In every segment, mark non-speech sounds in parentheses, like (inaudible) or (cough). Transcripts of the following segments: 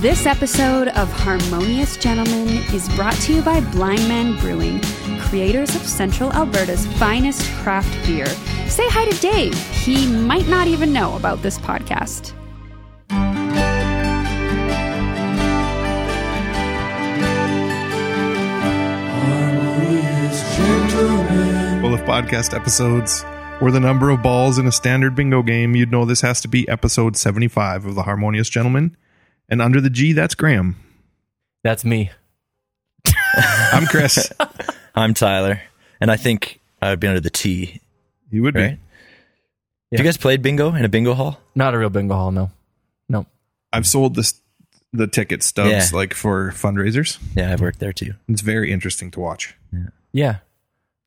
This episode of Harmonious Gentlemen is brought to you by Blindman Brewing, creators of Central Alberta's finest craft beer. Say hi to Dave. He might not even know about this podcast. Well, if podcast episodes were the number of balls in a standard bingo game, you'd know this has to be episode 75 of The Harmonious Gentleman. And under the G, that's Graham. That's me. (laughs) I'm Chris. (laughs) I'm Tyler, and I think I would be under the T, You would be. right? Have you guys played bingo in a bingo hall? Not a real bingo hall, no. No. I've sold this the ticket stubs Yeah. like for fundraisers. Yeah, I've worked there too. It's very interesting to watch. Yeah.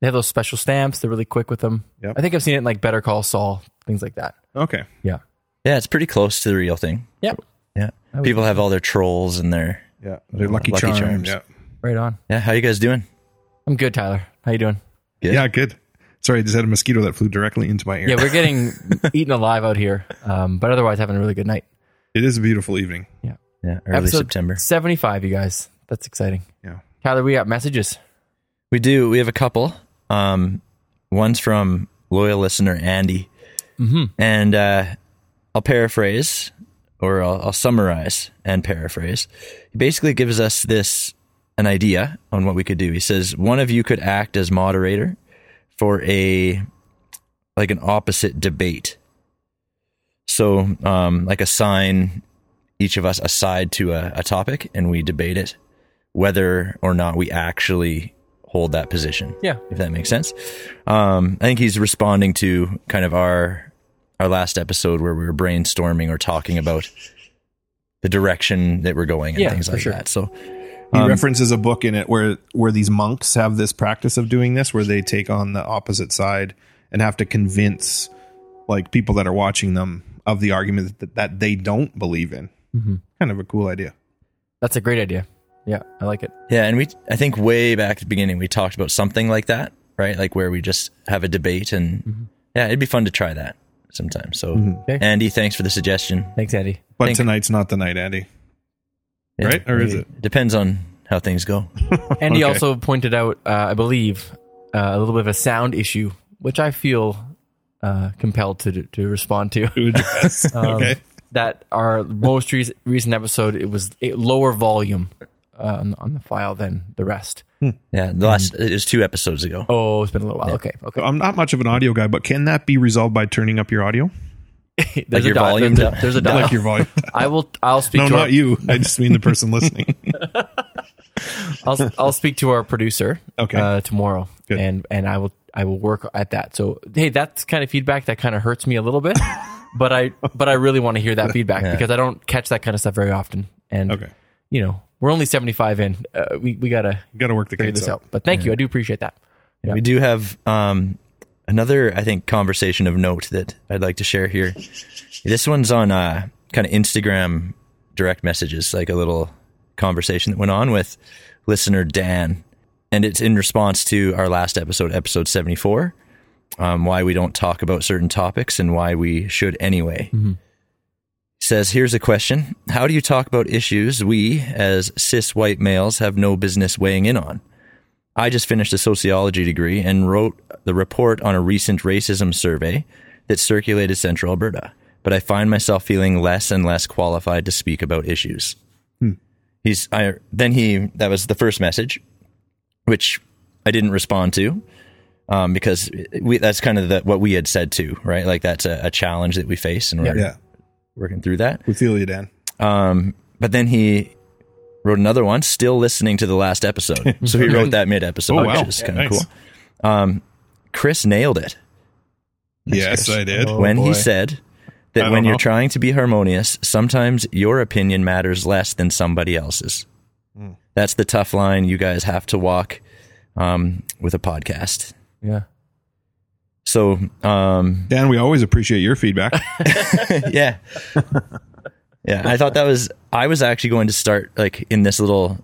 They have those special stamps. They're really quick with them. Yep. I think I've seen it in like Better Call Saul, things like that. Okay. Yeah. Yeah, it's pretty close to the real thing. Yep. Yeah, I would- people have all their trolls and their Yeah. They're lucky, Lucky charms. Charms. Yeah. Right on. yeah. How you guys doing? I'm good, Tyler. How you doing? Good. Yeah, good. Sorry, I just had a mosquito that flew directly into my ear. Yeah, we're getting (laughs) eaten alive out here, um, but otherwise having a really good night. it is a beautiful evening. Yeah. Yeah, early Episode September. 75, you guys. That's exciting. Yeah. Tyler, we got messages. We do. We have a couple. Um, one's from loyal listener Andy, Mm-hmm. and uh, I'll paraphrase or I'll, I'll summarize and paraphrase. He basically gives us this an idea on what we could do. He says one of you could act as moderator for a like an opposite debate. So, um, like assign each of us a side to a, a topic, and we debate it, whether or not we actually hold that position Yeah. if that makes sense. Um, I think he's responding to kind of our our last episode where we were brainstorming or talking about the direction that we're going and Yeah, things like sure. that. So He Um, references a book in it where where these monks have this practice of doing this, where they take on the opposite side and have to convince like people that are watching them of the argument that, that they don't believe in. Mhm. Kind of a cool idea. That's a great idea. Yeah, I like it. yeah, and we I think way back at the beginning we talked about something like that, right? Like where we just have a debate and yeah, it'd be fun to try that sometime. So Okay. Andy, thanks for the suggestion. Thanks, Andy. But Think- tonight's not the night, Andy. Yeah, Right? Or is maybe. it? Depends on how things go. (laughs) Andy Okay. also pointed out, uh, I believe, uh, a little bit of a sound issue, which I feel uh, compelled to to respond to. To. (laughs) Um, okay. That our most re- recent episode, it was a lower volume uh, on, on the file than the rest. Yeah, the last it was two episodes ago. Oh, it's been a little while. Okay, okay. I'm not much of an audio guy, but can that be resolved by turning up your audio? (laughs) There's your a dial- volume There's, a- down? there's a dial. Like your volume. (laughs) I will. I'll speak. no, to not our, you. I just mean the (laughs) person listening. I'll I'll speak to our producer. Okay. Uh, tomorrow, Good. and and I will I will work at that. So hey, that's kind of feedback that kind of hurts me a little bit, but I but I really want to hear that feedback Yeah. because I don't catch that kind of stuff very often. And Okay. you know, we're only seventy five in. Uh, we we gotta Got to work the figure this out. out. But thank you, I do appreciate that. Yeah. We do have um, another, I think, conversation of note that I'd like to share here. This one's on uh, kind of Instagram direct messages, like a little conversation that went on with listener Dan. And it's in response to our last episode, episode 74, um, why we don't talk about certain topics and why we should anyway. Says, here's a question How do you talk about issues we, as cis white males, have no business weighing in on? I just finished a sociology degree and wrote the report on a recent racism survey that circulated Central Alberta, but I find myself feeling less and less qualified to speak about issues. He's I then he that was the first message, which I didn't respond to um, because we that's kind of the, what we had said too, right? Like that's a, a challenge that we face and we're Yeah. Working through that. We feel you, Dan. Um, but then he wrote another one, still listening to the last episode. (laughs) So he wrote that mid episode, Oh, wow. which is kind of Nice. cool. Um, Chris nailed it Yes, I did. Oh, when boy. he said that don't when you're trying to be harmonious, sometimes your opinion matters less than somebody else's. Hmm. That's the tough line you guys have to walk um, with a podcast. Yeah. So, um, Dan, we always appreciate your feedback. (laughs) yeah. yeah. I thought that was, I was actually going to start like in this little,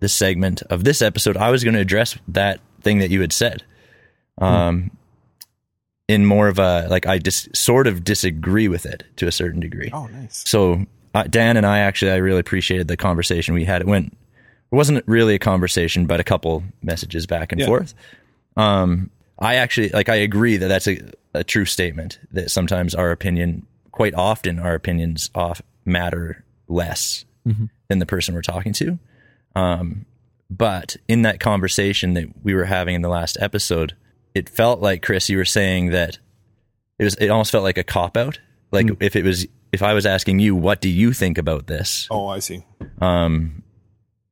this segment of this episode, I was going to address that thing that you had said. Um, in more of a, like, I just sort of disagree with it to a certain degree. oh, nice. So uh, Dan and I actually, I really appreciated the conversation we had. It went, it wasn't really a conversation, but a couple messages back and Yeah. forth. Um, I actually like, I agree that that's a, a true statement that sometimes our opinion, quite often, our opinions off matter less than the person we're talking to. Um, but in that conversation that we were having in the last episode, it felt like Chris, you were saying that it was. It almost felt like a cop out. Like if it was, if I was asking you, what do you think about this? Oh, I see. Um,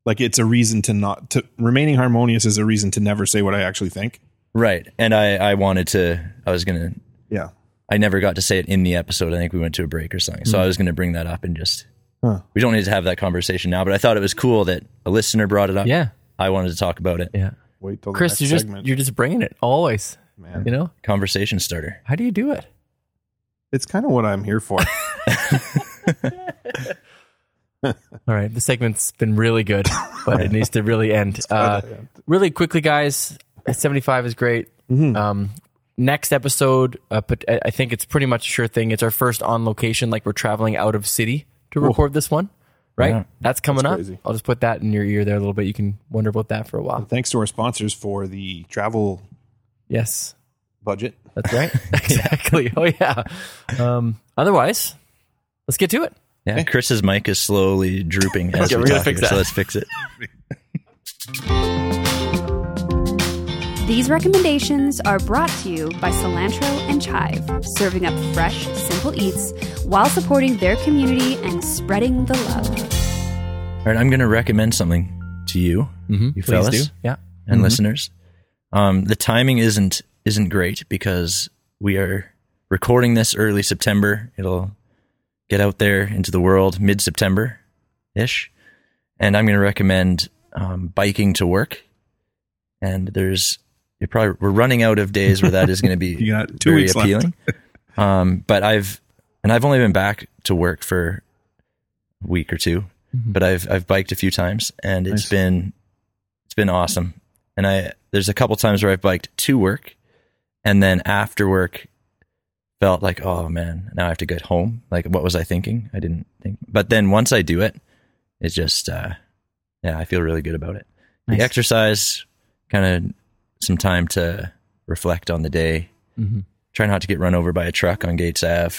Like it's a reason to not to remaining harmonious is a reason to never say what I actually think. Right. And I, I wanted to. I was gonna. Yeah. I never got to say it in the episode. I think we went to a break or something. So I was gonna bring that up and just. Huh. We don't need to have that conversation now, but I thought it was cool that a listener brought it up. Yeah. I wanted to talk about it. Yeah. Wait till Chris, the you're next just segment. you're just bringing it always. Man. You know? Conversation starter. How do you do it? It's kind of what I'm here for. (laughs) (laughs) All right, the segment's been really good, but it needs to really end. Uh, really quickly, guys. 75 is great. Um, next episode, uh, but I I think it's pretty much a sure thing. It's our first on location, like we're traveling out of city to record this one, right? Yeah. That's coming up. crazy. I'll just put that in your ear there a little bit. You can wonder about that for a while. Thanks to our sponsors for the travel Yes, budget. that's right. (laughs) (laughs) exactly. Oh yeah. Um, otherwise, let's get to it. Yeah, Chris's mic is slowly drooping (laughs) as Okay, we we're gonna talk fix here, so let's fix it. These recommendations are brought to you by Cilantro and Chive, serving up fresh, simple eats while supporting their community and spreading the love. All right, I'm going to recommend something to you, Mm-hmm. you fellas Yeah. and listeners. Um, the timing isn't isn't great because we are recording this early September. It'll get out there into the world mid September ish, and I'm going to recommend um, biking to work. And there's you're probably we're running out of days where that is going to be (laughs) You two very weeks appealing. um, but I've and I've only been back to work for a week or 2 but I've I've biked a few times and it's Nice. been it's been awesome. And I there's a couple times where I've biked to work, and then after work felt like oh man now I have to get home. Like what was I thinking? I didn't think. But then once I do it, it's just uh, yeah I feel really good about it. Nice. The exercise, kind of some time to reflect on the day. Mm-hmm. Try not to get run over by a truck on Gaetz Ave.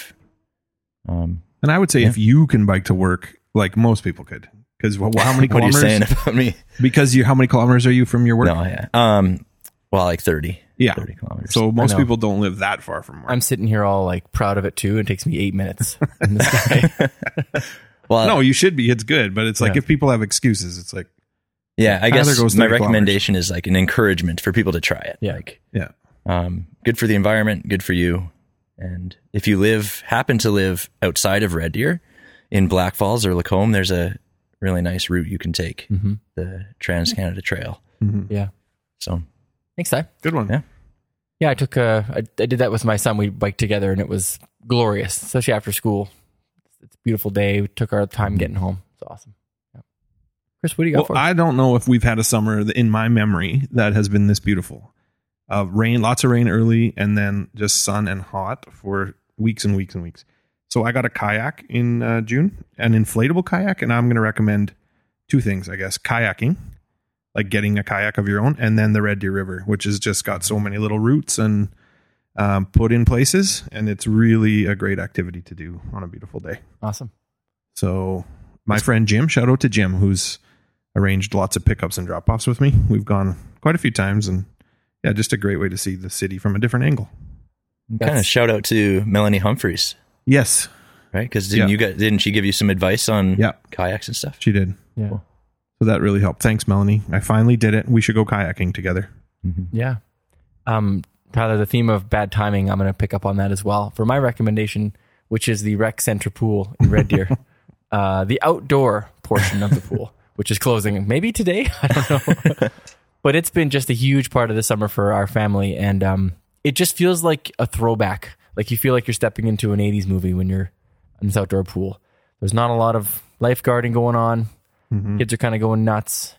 Um, And I would say if you can bike to work, like most people could, because well, how many (laughs) what are you kilometers? saying about me? Because you, how many kilometers are you from your work? No, yeah. Um, well, like thirty. Yeah. 30 kilometers. So most people don't live that far from work. I'm sitting here all like proud of it too. It takes me eight minutes. in the (laughs) (laughs) well, no, you should be. It's good, but it's like Yeah. if people have excuses, it's like yeah, I Tyler guess goes my 30 recommendation is like an encouragement for people to try it. Yeah. Like, yeah, um, good for the environment, good for you. And if you live, happen to live outside of Red Deer in Blackfalds or Lacombe, there's a really nice route you can take, Mhm. the Trans Canada Trail. Yeah. So, Thanks, Ty. good one. Yeah. Yeah, I took. Uh, I, I did that with my son. We biked together, and it was glorious, especially after school. It's a beautiful day. We took our time getting home. It's awesome. Chris, what do you got Well, for us? I don't know if we've had a summer in my memory that has been this beautiful. Uh, rain, lots of rain early, and then just sun and hot for weeks and weeks and weeks. So I got a kayak in uh, June, an inflatable kayak, and I'm going to recommend two things, I guess: kayaking, like getting a kayak of your own, and then the Red Deer River, which has just got so many little routes and um, put in places, and it's really a great activity to do on a beautiful day. awesome. So my friend Jim, shout out to Jim, who's arranged lots of pickups and drop offs with me. We've gone quite a few times and yeah, just a great way to see the city from a different angle. kind of shout out to Melanie Humphreys, Yes, right? Because didn't Yeah. you guys, didn't she give you some advice on Yeah. kayaks and stuff? she did. Yeah. So that really helped. Thanks, Melanie. I finally did it. We should go kayaking together. Yeah. Um, Tyler, the theme of bad timing, I'm going to pick up on that as well. For my recommendation, which is the rec center pool in Red Deer, (laughs) uh, the outdoor portion of the pool, which is closing maybe today. (laughs) I don't know. (laughs) but it's been just a huge part of the summer for our family. And um, it just feels like a throwback. Like you feel like you're stepping into an 80s movie when you're in this outdoor pool. There's not a lot of lifeguarding going on. Kids are kind of going nuts.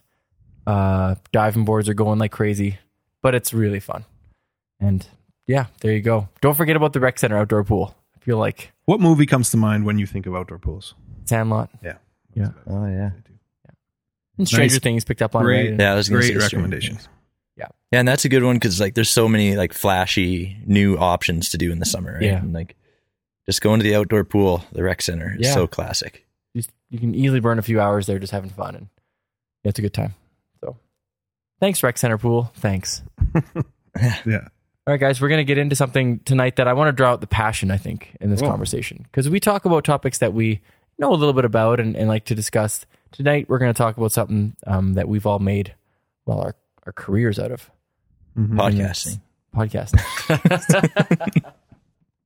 Uh, diving boards are going like crazy, but it's really fun. And yeah, there you go. Don't forget about the rec center outdoor pool. I feel like What movie comes to mind when you think of outdoor pools? Sandlot. Yeah. Yeah. Oh yeah. And Stranger Nice. Things picked up on Great, it. Yeah, I was great say Stranger recommendations. Yeah, and that's a good one because like there's so many like flashy new options to do in the summer, right? Yeah. And, like just going to the outdoor pool, the rec center is Yeah. so classic. You, you can easily burn a few hours there just having fun, and it's a good time. So, thanks, Rec Center Pool. Thanks. (laughs) Yeah. All right, guys, we're going to get into something tonight that I want to draw out the passion, I think, in this Whoa. conversation. Because we talk about topics that we know a little bit about and, and like to discuss. Tonight, we're going to talk about something um, that we've all made, well, our, our careers out of Mhm. Podcasting. podcasting. (laughs)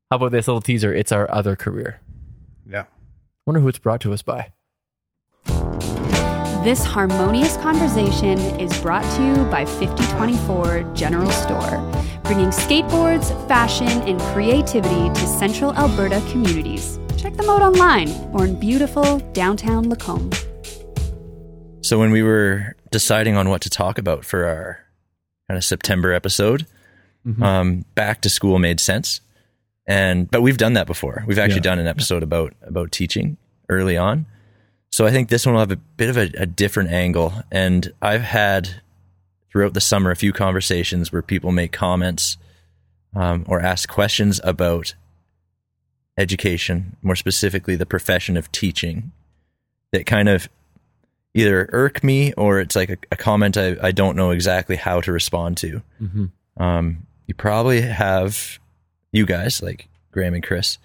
How about this little teaser? It's our other career. Yeah. wonder who it's brought to us by. This harmonious conversation is brought to you by 5024 General Store, bringing skateboards, fashion, and creativity to central Alberta communities. Check them out online or in beautiful downtown Lacombe. So when we were deciding on what to talk about for our kind of September episode, um, back to school made sense. And but we've done that before. We've actually Yeah. done an episode about about teaching early on. So I think this one will have a bit of a, a different angle. And I've had throughout the summer a few conversations where people make comments um, or ask questions about education, more specifically the profession of teaching, that kind of either irk me or it's like a, a comment I, I don't know exactly how to respond to. Um, you probably have, you guys, like Graham and Chris,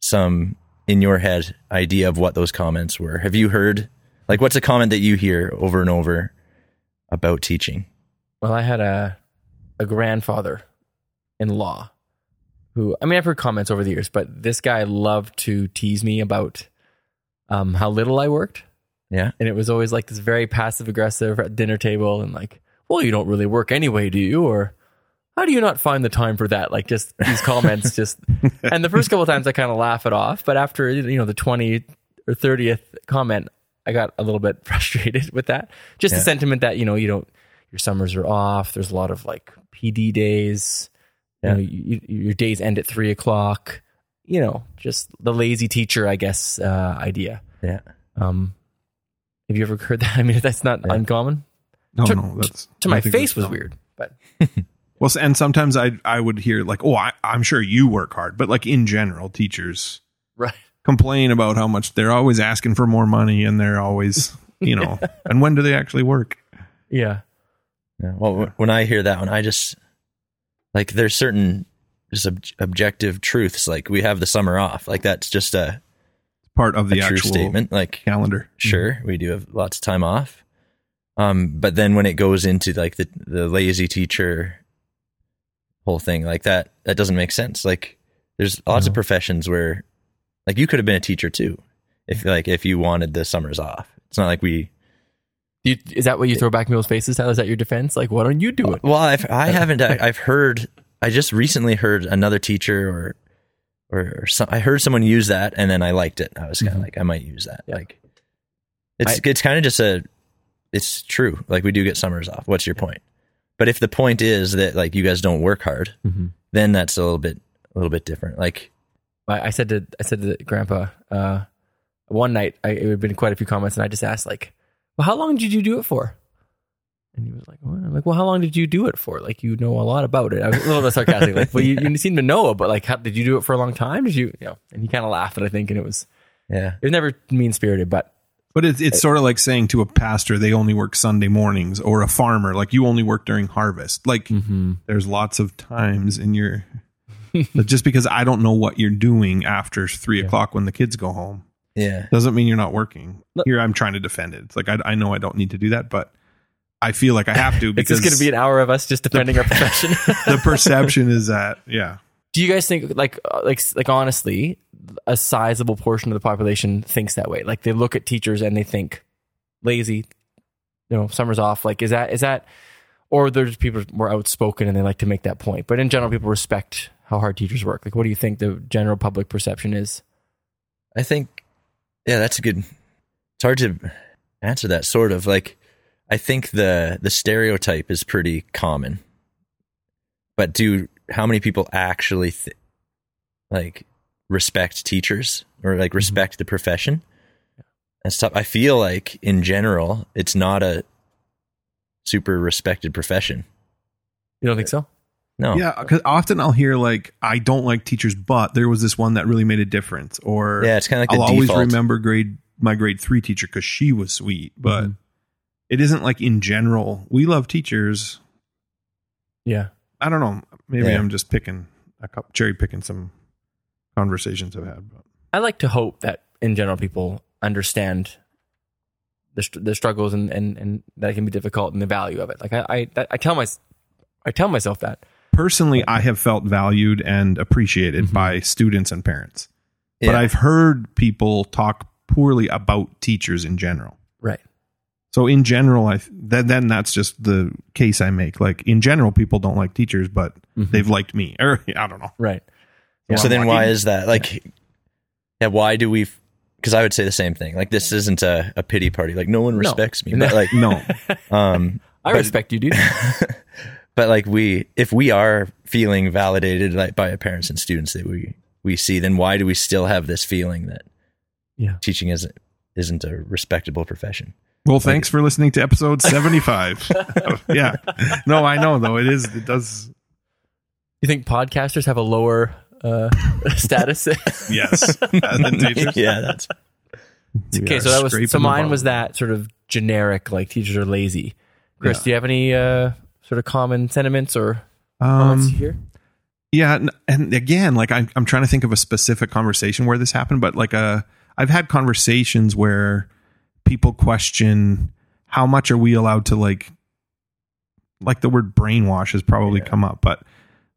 some in your head idea of what those comments were. Have you heard, like, what's a comment that you hear over and over about teaching? Well, I had a a grandfather in law who I mean I've heard comments over the years, but this guy loved to tease me about um, how little I worked. Yeah. And it was always like this very passive aggressive at dinner table and like, well, you don't really work anyway, do you? Or how do you not find the time for that? Like just these comments just (laughs) and the first couple of times I kind of laugh it off, but after you know the 20 or 30th comment, I got a little bit (laughs) frustrated with that. Just the sentiment that, you know, you don't your summers are off. There's a lot of like PD days. Yeah. You know, you, you- your days end at three o'clock. You know, just the lazy teacher, I guess, uh, idea. Yeah. Um, have you ever heard that? (laughs) I mean, that's not Yeah. uncommon. No, to, no, that's to I my face was dumb. weird, but (laughs) Well, and sometimes I I would hear like, oh, I, I'm sure you work hard, but like in general, teachers right. (laughs) complain about how much they're always asking for more money, and they're always, you know, and when do they actually work? Yeah. Yeah. Well, wh- when I hear that one, I just like there's certain just ob- objective truths. Like we have the summer off. Like that's just a, Part of a the true actual statement. Like calendar. sure, we do have lots of time off. Um, but then when it goes into like the the lazy teacher whole thing, like that, that doesn't make sense. Like there's lots of professions where, like you could have been a teacher too, if like if you wanted the summers off. It's not like we you, is that what you throw back in people's faces? How is that your defense? Like, why don't you do it? Well, I've, I (laughs) haven't. I've heard. I just recently heard another teacher or or, or some, I heard someone use that, and then I liked it. I was kind of Mhm. like, I might use that. Yeah. Like, it's I- it's kind of just a. It's true. Like we do get summers off. What's your point? But if the point is that like you guys don't work hard, Mhm. then that's a little bit a little bit different. Like I, I said to I said to Grandpa uh, one night. I, it had been quite a few comments, and I just asked like, "Well, how long did you do it for?" And he was like, "What?" I'm like, "Well, how long did you do it for? Like, you know a lot about it." I was a little bit sarcastic, like, "Well, you, you seem to know, it, but like, how, did you do it for a long time? Did you?" You know, and he kind of laughed, I think, and it was yeah, it was never mean spirited, but But it's it's sort of like saying to a pastor they only work Sunday mornings, or a farmer like you only work during harvest. Like mm-hmm. there's lots of times in your just because I don't know what you're doing after three o'clock when the kids go home yeah, doesn't mean you're not working. Look- Here I'm trying to defend it. It's like I, I know I don't need to do that, but I feel like I have to (laughs) it's because just going to be an hour of us just defending our (laughs) profession. the (laughs) perception is that yeah. Do you guys think like uh, like like honestly, a sizable portion of the population thinks that way? Like they look at teachers and they think lazy, you know, summer's off. Like is that is that or there's people more outspoken and they like to make that point. But in general, people respect how hard teachers work. Like what do you think the general public perception is? I think, yeah, that's a good. It's hard to answer that sort of like. I think the the stereotype is pretty common, but do how many people actually th- like respect teachers or like respect the profession. That's tough. I feel like in general, it's not a super respected profession. You don't think so? No. Yeah, because often I'll hear like, "I don't like teachers, but there was this one that really made a difference," or Yeah, it's kind of like I'll always default. remember grade my grade three teacher because she was sweet, but Mhm. It isn't like in general. We love teachers. Yeah. I don't know. Maybe Yeah. I'm just picking a couple, cherry picking some conversations I've had. But I like to hope that in general people understand the the struggles and, and and that it can be difficult and the value of it. Like I I, that- I tell my I tell myself that. personally, I have felt valued and appreciated Mhm. by students and parents. Yeah. But I've heard people talk poorly about teachers in general. Right. So in general, I then then that's just the case I make. Like in general, people don't like teachers, but Mhm. they've liked me. (laughs) Or I don't know. Right. so I'm then why is that? Like, yeah, why do we? Because I would say the same thing. Like, this isn't a, a pity party. Like, no one No. respects me. But like, (laughs) No, (laughs) um, I But- respect you, dude. but like we, if we are feeling validated like by our parents and students that we we see, then why do we still have this feeling that Yeah. teaching isn't isn't a respectable profession? Well, thanks for listening to episode (laughs) 75. (laughs) yeah. No, I know though. It is, it does. You think podcasters have a lower uh, (laughs) status? Yes. yeah, that's okay, so that was so mine was that sort of generic like teachers are lazy. Chris, Yeah. do you have any uh, sort of common sentiments or comments Um, here? yeah. And, and again, like I'm, I'm trying to think of a specific conversation where this happened, but like, uh, I've had conversations where people question how much are we allowed to like, like the word brainwash has probably come up, but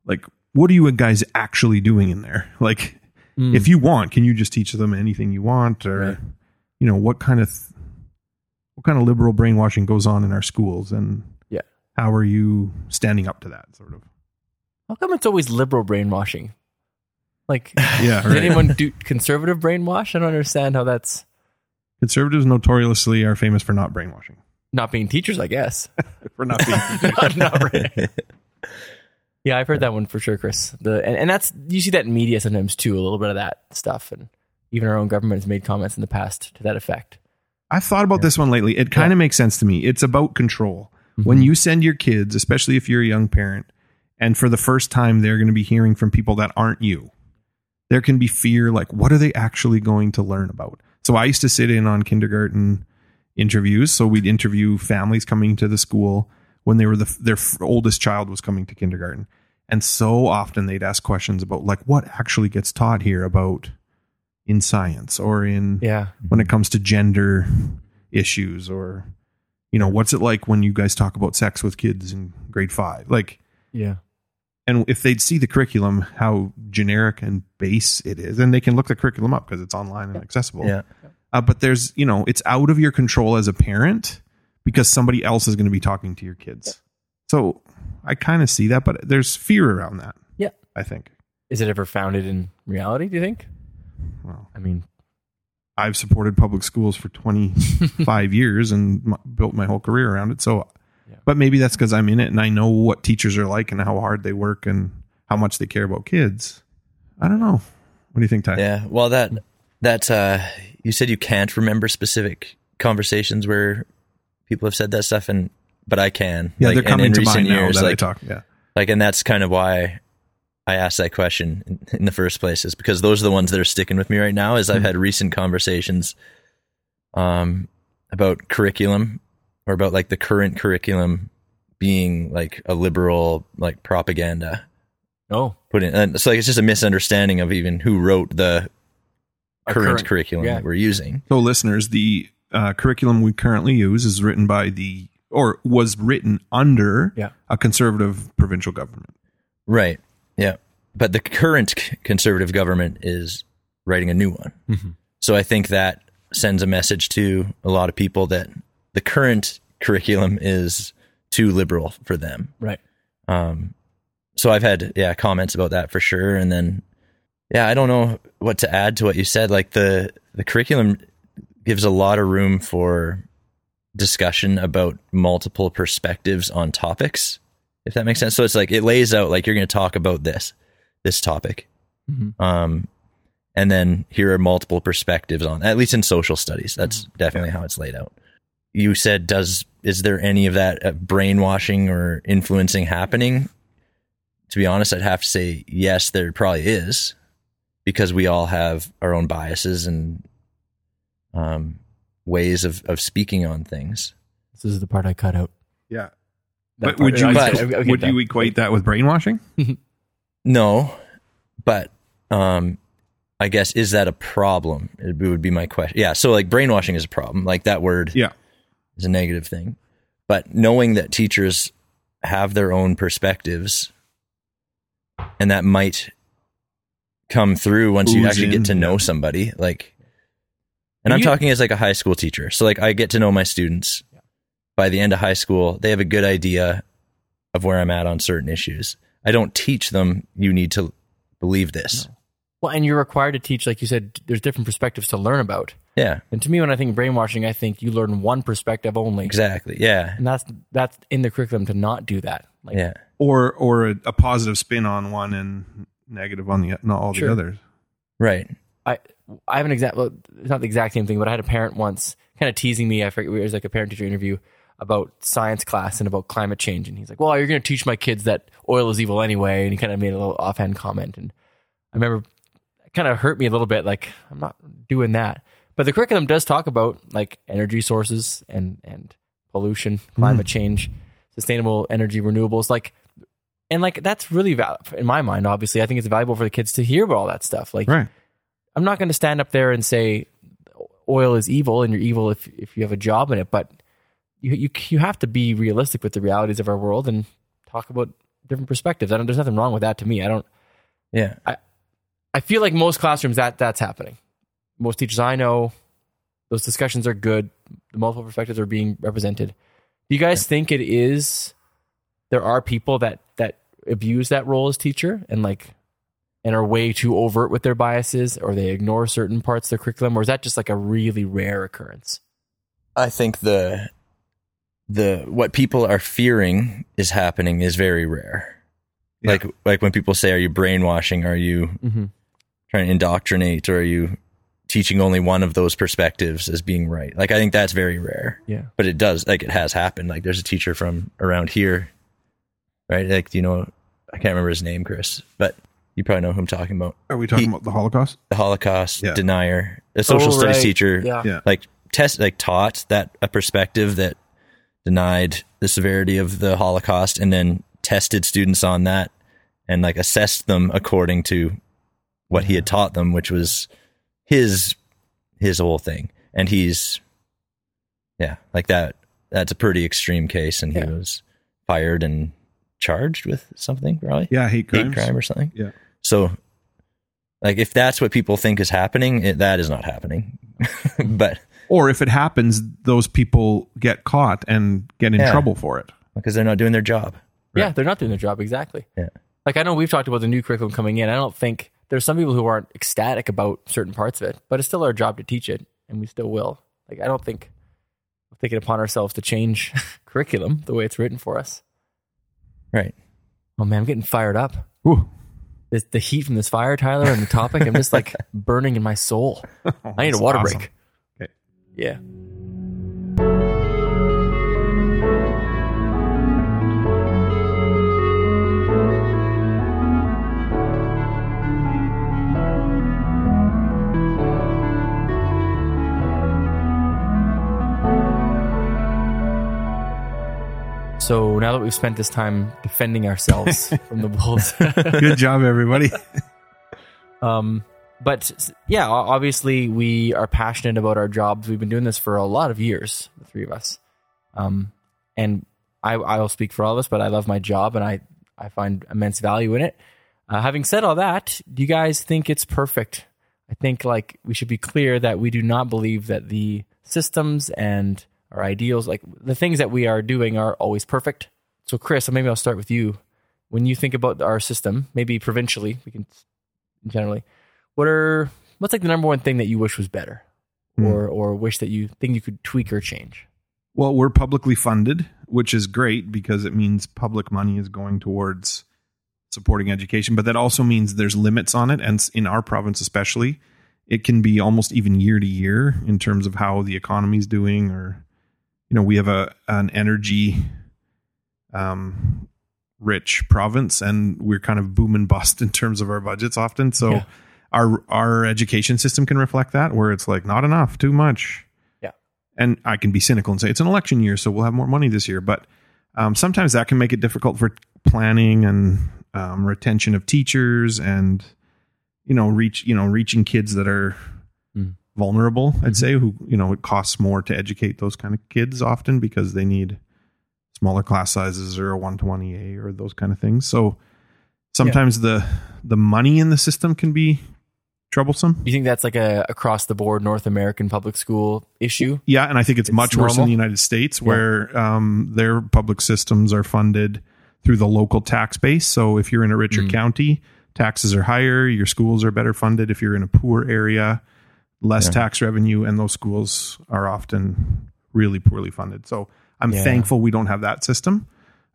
like, what are you guys actually doing in there? Like, Mm. if you want, can you just teach them anything you want, or Right. you know what kind of what kind of liberal brainwashing goes on in our schools, and Yeah. how are you standing up to that sort of? How come it's always liberal brainwashing? Like, (laughs) Yeah, does anyone do conservative brainwash? I don't understand how that's Conservatives notoriously are famous for not brainwashing, not being teachers, I guess. (laughs) for not being. (laughs) not, not right. Yeah, I've heard that one for sure, Chris. The and, and that's you see that in media sometimes too, a little bit of that stuff, and even our own government has made comments in the past to that effect. I've thought about this one lately. It kind of makes sense to me. It's about control. Mm-hmm. When you send your kids, especially if you're a young parent, and for the first time they're going to be hearing from people that aren't you, there can be fear like, what are they actually going to learn about? So I used to sit in on kindergarten interviews. So we'd interview families coming to the school when they were the their oldest child was coming to kindergarten. And so often they'd ask questions about like what actually gets taught here about in science or in Yeah, when it comes to gender issues or you know what's it like when you guys talk about sex with kids in grade 5 like yeah, and if they'd see the curriculum how generic and base it is and they can look the curriculum up because it's online and accessible yeah. uh, but there's you know it's out of your control as a parent because somebody else is going to be talking to your kids so i kind of see that but there's fear around that yeah. i think Is it ever founded in reality? Do you think? well I mean, I've supported public schools for 25 (laughs) years and m- built my whole career around it. So, Yeah. but maybe that's because I'm in it and I know what teachers are like and how hard they work and how much they care about kids. I don't know. What do you think, Ty? Yeah. Well, that that uh, you said you can't remember specific conversations where people have said that stuff, and but I can. Yeah, Like, they're coming in to mind recent now years, that I like, talk. Yeah. like, and that's kind of why I asked that question in, in the first place, is because those are the ones that are sticking with me right now. Is I've had recent conversations, um, about curriculum or about like the current curriculum being like a liberal like propaganda oh, put in. And so like it's just a misunderstanding of even who wrote the current, current- curriculum yeah. that we're using. So, listeners, the uh, curriculum we currently use is written by the, or was written under Yeah. a conservative provincial government. Right. Yeah. But the current c- conservative government is writing a new one. Mhm. So I think that sends a message to a lot of people that the current curriculum is too liberal for them. right. Um, so I've had yeah comments about that for sure, and then yeah, I don't know what to add to what you said. Like the the curriculum gives a lot of room for discussion about multiple perspectives on topics, if that makes sense. So it's like it lays out like you're going to talk about this this topic, Mhm. um, and then here are multiple perspectives on at least in social studies that's definitely how it's laid out you said does is there any of that uh, brainwashing or influencing happening to be honest i'd have to say yes there probably is because we all have our own biases and um, ways of, of speaking on things This is the part I cut out. Yeah. That But would you But- I- I would you equate that with brainwashing? (laughs) no but um i guess is that a problem it would be my question yeah so like brainwashing is a problem like that word Yeah. Is a negative thing. But knowing that teachers have their own perspectives and that might come through once you actually in, get to know somebody, like, and I'm You- talking as like a high school teacher. So like I get to know my students by the end of high school. They have a good idea of where I'm at on certain issues. I don't teach them, you need to believe this. Well, and you're required to teach, like you said, there's different perspectives to learn about. Yeah, And to me, when I think brainwashing, I think you learn one perspective only, exactly. Yeah. and that's that's in the curriculum to not do that. Like, Yeah. Or or a, a positive spin on one and negative on the not all Sure. the others. Right. I I have an example. It's not the exact same thing, but I had a parent once kind of teasing me. I forget it was like a parent teacher interview about science class and about climate change, and he's like, "Well, you're going to teach my kids that oil is evil anyway," and he kind of made a little offhand comment, and I remember it kind of hurt me a little bit. Like I'm not doing that, but the curriculum does talk about like energy sources and and pollution, climate hmm. change, sustainable energy, renewables, like. And like that's really val- in my mind. Obviously, I think it's valuable for the kids to hear about all that stuff. Like, Right. I'm not going to stand up there and say oil is evil and you're evil if if you have a job in it, but you you you have to be realistic with the realities of our world and talk about different perspectives. I don't, there's nothing wrong with that to me. I don't. Yeah. I I feel like most classrooms that that's happening. Most teachers I know, those discussions are good. The multiple perspectives are being represented. Do you guys think it is? There are people that that abuse that role as teacher and like and are way too overt with their biases, or they ignore certain parts of the curriculum, or is that just like a really rare occurrence? I think the the what people are fearing is happening is very rare. Yeah. Like like when people say, "Are you brainwashing? Are you Mm-hmm. trying to indoctrinate? Or are you teaching only one of those perspectives as being right?" Like I think that's very rare, Yeah. but it does like it has happened. Like there's a teacher from around here, right? Like you know, I can't remember his name, Chris, but you probably know who I'm talking about. Are we talking He- about the Holocaust? The Holocaust Yeah. denier, a social Oh, studies right. teacher, Yeah. Yeah. like test like taught that a perspective that denied the severity of the holocaust and then tested students on that and like assessed them according to what he had taught them which was his his whole thing and he's yeah like that that's a pretty extreme case and he Yeah. was fired and charged with something probably Yeah, hate crimes. hate crime or something Yeah. so like if that's what people think is happening it, that is not happening (laughs) but Or if it happens, those people get caught and get in Yeah. trouble for it. because they're not doing their job. Yeah, they're not doing their job exactly. Yeah. Like I know we've talked about the new curriculum coming in. I don't think there's some people who aren't ecstatic about certain parts of it, but it's still our job to teach it, and we still will. Like I don't think we've taken it upon ourselves to change (laughs) curriculum the way it's written for us. Right. Oh man, I'm getting fired up. Ooh. This, the heat from this fire, Tyler, and the topic, I'm just like (laughs) burning in my soul. I need a water awesome. break. Okay. Yeah. So now that we've spent this time defending ourselves (laughs) from the wolves, Good job, everybody. (laughs) Um, but yeah, obviously we are passionate about our jobs. We've been doing this for a lot of years, the three of us. Um, and I, I will speak for all of us, but I love my job and I, I find immense value in it. Uh, having said all that, do you guys think it's perfect? I think like we should be clear that we do not believe that the systems and our ideals, like the things that we are doing, are always perfect. So, Chris, maybe I'll start with you. When you think about our system, maybe provincially, we can generally what are what's like the number one thing that you wish was better Hmm. or or wish that you think you could tweak or change Well, we're publicly funded, which is great because it means public money is going towards supporting education, but that also means there's limits on it. And in our province, especially, it can be almost even year to year in terms of how the economy's doing, or you know, we have a an energy um, rich province, and we're kind of boom and bust (laughs) in terms of our budgets often. So Yeah. our our education system can reflect that, where it's like not enough, too much. Yeah. and I can be cynical and say it's an election year, so we'll have more money this year, but um, sometimes that can make it difficult for planning and um, retention of teachers and you know reach you know reaching kids that are. Vulnerable i'd say who you know it costs more to educate those kind of kids often because they need smaller class sizes or a 120a or those kind of things so sometimes the the money in the system can be troublesome you think that's like a across the board North American public school issue? Yeah, and I think it's, It's much worse in the United States, where um, their public systems are funded through the local tax base. So if you're in a richer Mm. county, taxes are higher. Your schools are better funded. If you're in a poor area, less Yeah. tax revenue, and those schools are often really poorly funded. So I'm Yeah. thankful we don't have that system,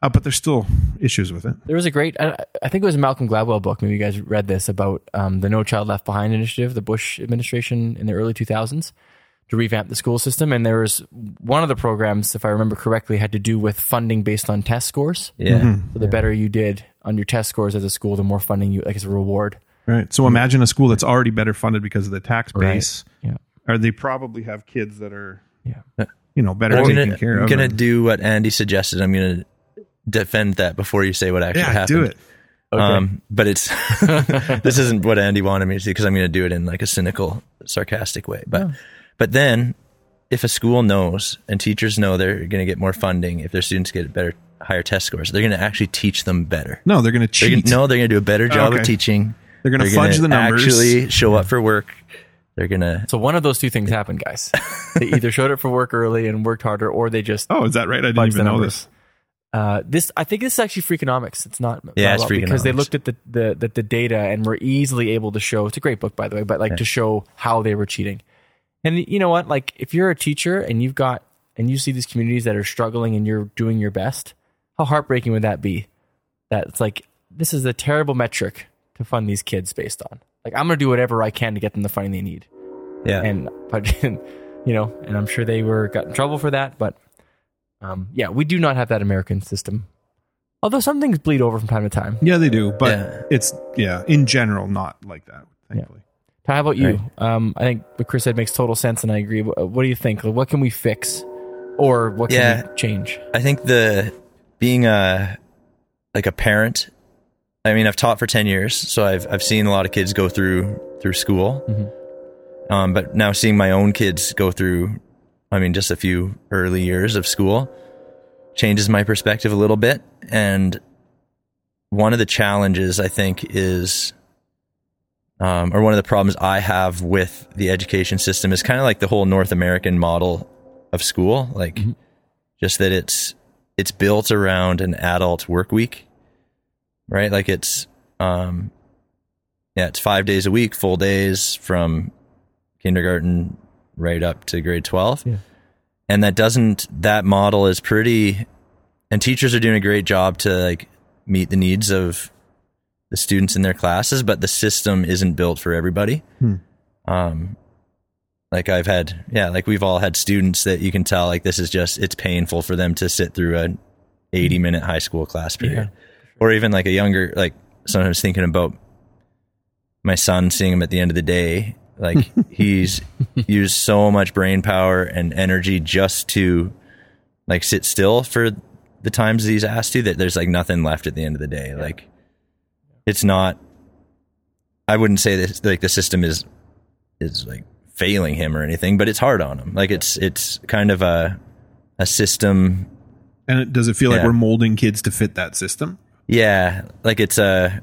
uh, but there's still issues with it. There was a great, I, I think it was a Malcolm Gladwell book. Maybe you guys read this about um, the No Child Left Behind initiative, the Bush administration in the early 2000s to revamp the school system. And there was one of the programs, if I remember correctly, had to do with funding based on test scores. Yeah. Mm-hmm. So the better you did on your test scores as a school, the more funding you, like as a reward. Right. So imagine a school that's already better funded because of the tax Right. base. Yeah. Or they probably have kids that are, Yeah. you know, better I'm taken gonna, care I'm of. gonna do what Andy suggested. I'm gonna defend that before you say what actually happened. yeah, happened. do it. Okay. Um, but it's (laughs) this isn't what Andy wanted me to do because I'm going to do it in like a cynical, sarcastic way. But but then, if a school knows and teachers know they're going to get more funding if their students get better, higher test scores, they're going to actually teach them better. No, they're going to They're cheat. gonna, no, they're going to do a better job Okay. of teaching. They're going to They're fudge the gonna numbers. Actually, show up for work. They're gonna. so one of those two things happened, guys. (laughs) they either showed up for work early and worked harder, or they just oh, is that right? I didn't even know this. Uh, this I think this is actually Freakonomics. It's not Yeah, it's Gladwell, because they looked at the, the the the data and were easily able to show. It's a great book, by the way, but like to show how they were cheating. And you know what? Like if you're a teacher and you've got and you see these communities that are struggling and you're doing your best, how heartbreaking would that be? That it's like this is a terrible metric to fund these kids based on. Like I'm gonna do whatever I can to get them the funding they need Yeah. and but (laughs) you know and i'm sure they were got in trouble for that but um yeah we do not have that american system although some things bleed over from time to time Yeah, they do, but Yeah. it's yeah, in general, not like that. Thankfully, Ty, how about you Right. um i think what chris said makes total sense and i agree what, what do you think Like, what can we fix or what can Yeah. we change I think the being a like a parent. I mean, I've taught for ten years, so I've I've seen a lot of kids go through through school. Um, but now seeing my own kids go through, I mean, just a few early years of school changes my perspective a little bit. And one of the challenges I think is, um, or one of the problems I have with the education system is kind of like the whole North American model of school, like just that it's it's built around an adult work week, right? Like it's, um, yeah, it's five days a week, full days from kindergarten right up to grade 12. Yeah. And that doesn't, that model is pretty, and teachers are doing a great job to like meet the needs of the students in their classes, but the system isn't built for everybody. Um, like I've had, yeah, like we've all had students that you can tell like this is just, it's painful for them to sit through a 80 minute high school class period. Or even like a younger, like sometimes thinking about my son, seeing him at the end of the day, like (laughs) he's used so much brain power and energy just to like sit still for the times that he's asked to that there's like nothing left at the end of the day. Like it's not, I wouldn't say that like the system is, is like failing him or anything, but it's hard on him. Like it's, it's kind of a, a system and it, does it feel like we're molding kids to fit that system? Yeah, like it's a,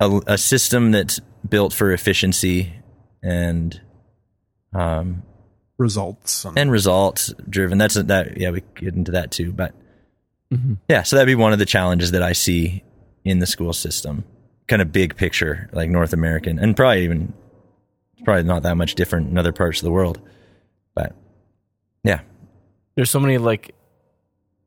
a a system that's built for efficiency and um Results. And, and results driven. That's that. Yeah, we get into that too. But yeah, so that'd be one of the challenges that I see in the school system. Kind of big picture, like North American, and probably even it's probably not that much different in other parts of the world. But yeah, there's so many like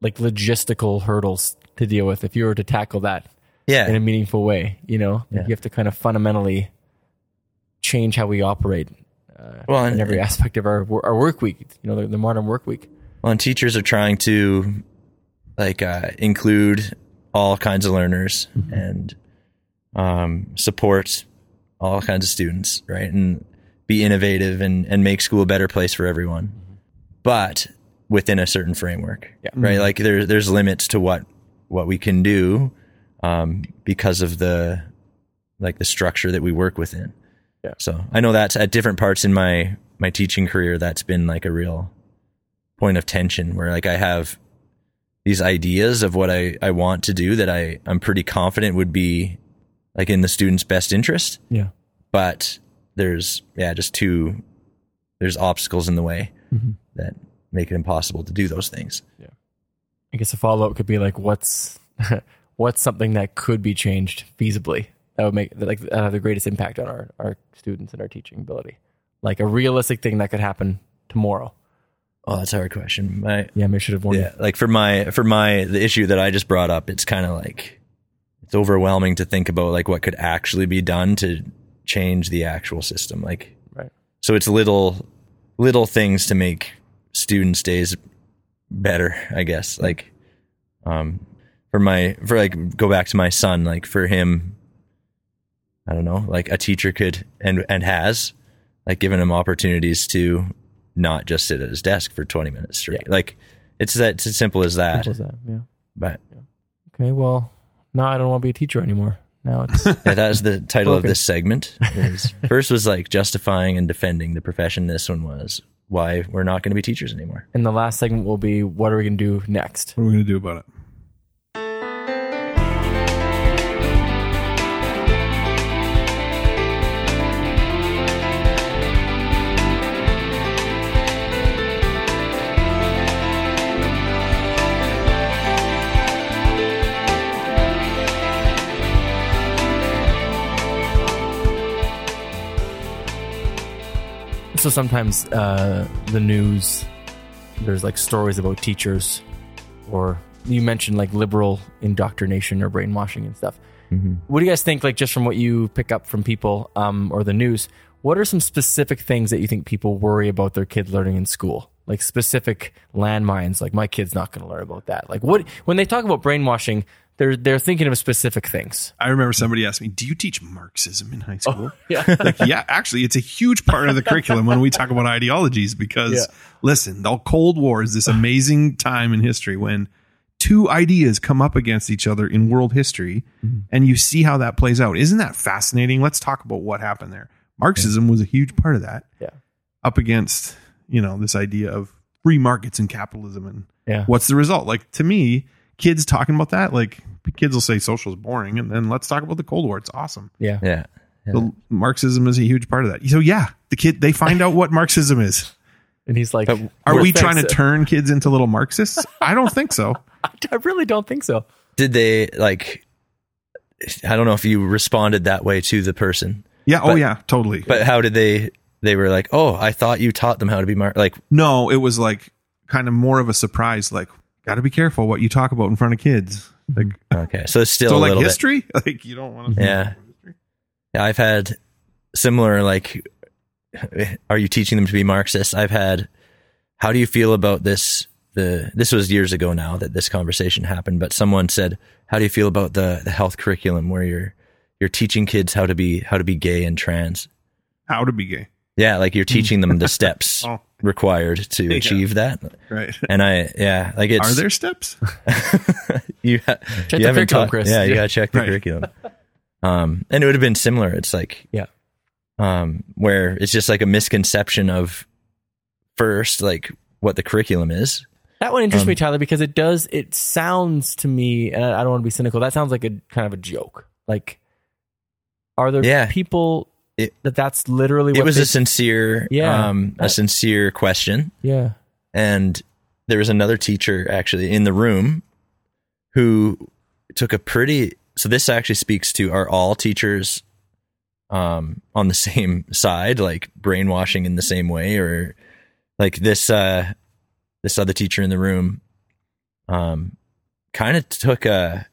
like logistical hurdles to deal with if you were to tackle that Yeah. in a meaningful way. You know, Yeah. you have to kind of fundamentally change how we operate uh, Well, in every aspect of our our work week. You know, the, the modern work week. Well, and teachers are trying to like uh, include all kinds of learners and um, support all kinds of students, right? And be innovative and, and make school a better place for everyone, but within a certain framework, Yeah. right? Like there, there's limits to what what we can do um, because of the like the structure that we work within. Yeah. So I know that's at different parts in my my teaching career. That's been like a real point of tension where like I have these ideas of what I, I want to do that I, I'm pretty confident would be like in the student's best interest. Yeah. But there's yeah, just too there's obstacles in the way Mhm. that make it impossible to do those things. Yeah. I guess a follow up could be like, what's (laughs) what's something that could be changed feasibly that would make like have the greatest impact on our our students and our teaching ability, like a realistic thing that could happen tomorrow. Oh, that's a hard question. My Yeah, I should have warned yeah, like for my for my the issue that I just brought up, it's kind of like it's overwhelming to think about like what could actually be done to change the actual system. Like. Right. so it's little little things to make students' days better, I guess. Like um for my for like go back to my son, like for him I don't know, like a teacher could and and has like given him opportunities to not just sit at his desk for 20 minutes straight. Yeah. Like it's that it's as simple as that. Simple as that. Yeah. But Okay. Well, now I don't want to be a teacher anymore. Now it's (laughs) yeah, that was the title of this segment. (laughs) is- first was like justifying and defending the profession. This one was why we're not going to be teachers anymore. and the last segment will be what are we going to do next? What are we going to do about it? So sometimes uh, the news, there's like stories about teachers, or you mentioned like liberal indoctrination or brainwashing and stuff. What do you guys think? Like just from what you pick up from people um, or the news, what are some specific things that you think people worry about their kid learning in school? Like specific landmines. Like my kid's not going to learn about that. Like what when they talk about brainwashing, they're they're thinking of specific things. I remember somebody asked me, "Do you teach Marxism in high oh, school?" (laughs) Yeah. like, yeah, actually, it's a huge part of the curriculum when we talk about ideologies. Because Yeah. listen, the Cold War is this amazing time in history when two ideas come up against each other in world history, mm-hmm. and you see how that plays out. Isn't that fascinating? Let's talk about what happened there. Marxism was a huge part of that. Yeah. up against you know this idea of free markets and capitalism and Yeah. what's the result like to me kids talking about that like kids will say social is boring and then let's talk about the cold war it's awesome Yeah. Yeah. so marxism is a huge part of that so yeah the kid they find out what marxism is And he's like, are we trying to turn kids into little marxists i don't think so (laughs) I really don't think so. Did they like? I don't know if you responded that way to the person, yeah oh yeah totally but how did they? They were like, "Oh, I thought you taught them how to be mar-. like." no it was like kind of more of a surprise like got to be careful what you talk about in front of kids like mm-hmm. Okay, so it's still so a like little bit. history (laughs) like you don't want to Yeah. Yeah, I've had similar like (laughs) are you teaching them to be Marxist? I've had how do you feel about this the this was years ago now that this conversation happened, but someone said, How do you feel about the the health curriculum where you're you're teaching kids how to be how to be gay and trans? how to be gay Yeah, like you're teaching them the (laughs) steps Oh. required to Yeah. achieve that. right And I yeah, like it's are there steps (laughs) you, ha- Check you the haven't curriculum, taught- Chris. Yeah, you gotta check the Right. curriculum. Um, and it would have been similar. It's like, Yeah. um, where it's just like a misconception of first, like what the curriculum is. That one interests Um, me, Tyler, because it does. It sounds to me, and I I don't want to be cynical. That sounds like a kind of a joke. Like, are there Yeah. people It- that that's literally what It was they, a sincere, Yeah. um, a sincere question. yeah, And there was another teacher actually in the room who took a pretty, so this actually speaks to are all teachers, um, on the (laughs) same side, like brainwashing in the same way or like this, uh, this other teacher in the room, um, kind of took a,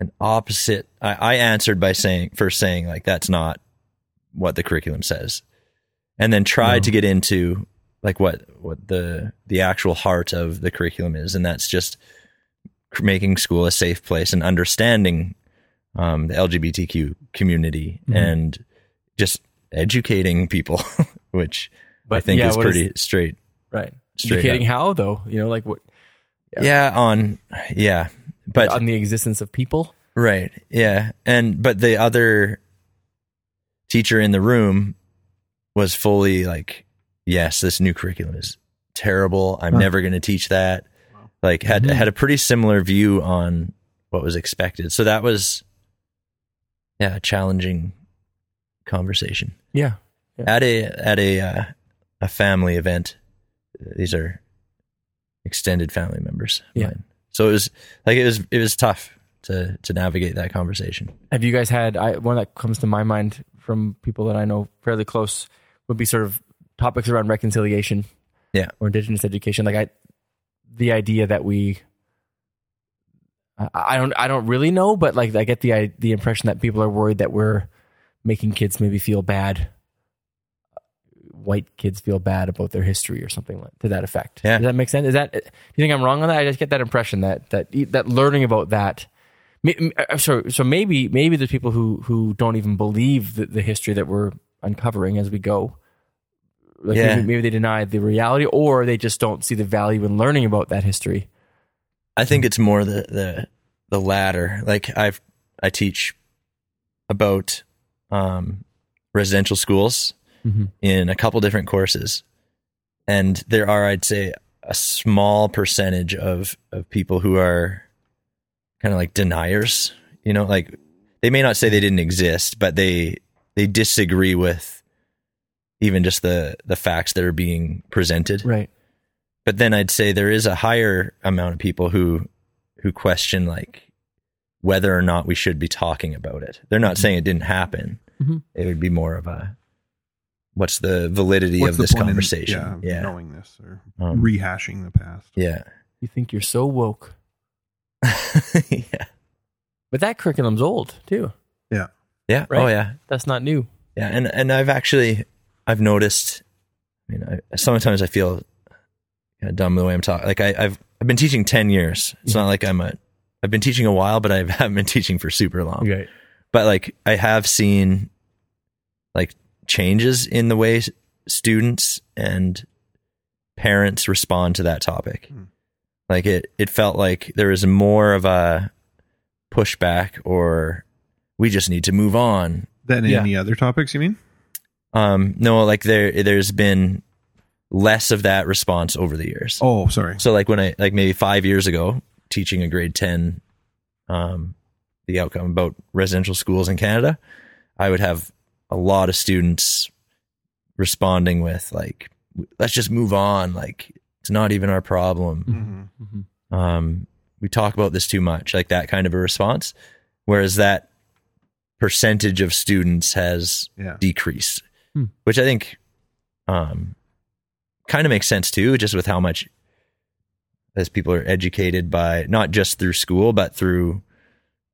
an opposite. I, I answered by saying first saying like that's not what the curriculum says, and then tried to get into like what what the the actual heart of the curriculum is, and that's just making school a safe place and understanding um, the LGBTQ community and just educating people, (laughs) which I think yeah, is what is- pretty straight. Right. Straight Educating up. how though? You know, like what Yeah. on yeah, but on the existence of people. Right. Yeah. And but the other teacher in the room was fully like, yes, this new curriculum is terrible. I'm never going to teach that. Like had had a pretty similar view on what was expected. So that was yeah, a challenging conversation. Yeah. At a at a uh, a family event. These are extended family members. of Yeah. mine. So it was like it was it was tough to to navigate that conversation. Have you guys had I, one that comes to my mind from people that I know fairly close would be sort of topics around reconciliation Yeah. or indigenous education. Like I, the idea that we, I, I don't, I don't really know, but like I get the I, the impression that people are worried that we're making kids maybe feel bad, white kids feel bad about their history or something like, to that effect. Yeah. Does that make sense? Is that? Do you think I'm wrong on that? I just get that impression that that that learning about that. M- uh, So, so maybe maybe there's people who who don't even believe the, the history that we're uncovering as we go. Like Yeah. maybe, maybe they deny the reality, or they just don't see the value in learning about that history. I think it's more the the the latter. Like I've I teach about um, residential schools Mhm. in a couple different courses, and there are I'd say a small percentage of of people who are kind of like deniers. You know, like they may not say they didn't exist, but they they disagree with even just the the facts that are being presented Right. but then I'd say there is a higher amount of people who who question like whether or not we should be talking about it. They're not saying it didn't happen. Mhm. It would be more of a what's the validity What's of the this point in- conversation? yeah, yeah, knowing this or Um, rehashing the past. yeah, You think you're so woke, (laughs) yeah, but that curriculum's old too. Yeah. yeah. Right. Oh yeah, That's not new. yeah. And and I've actually I've noticed. I mean, I, sometimes I feel kind of dumb the way I'm talking. Like I, I've I've been teaching ten years. It's not like I'm a I've been teaching a while, but I (laughs) haven't been teaching for super long. Right. but like I have seen like changes in the way students and parents respond to that topic. Hmm. Like it, it felt like there was more of a pushback, or we just need to move on. than Yeah. any other topics you mean? Um, no, like there, there's been less of that response over the years. Oh, sorry. So like when I like maybe five years ago, teaching a grade ten, um, the outcome about residential schools in Canada, I would have a lot of students responding with like, "Let's just move on. Like it's not even our problem. Mhm. Um, we talk about this too much. Like that kind of a response. Whereas that percentage of students has Yeah. decreased, Hmm. which I think um, kind of makes sense too, just with how much as people are educated by not just through school, but through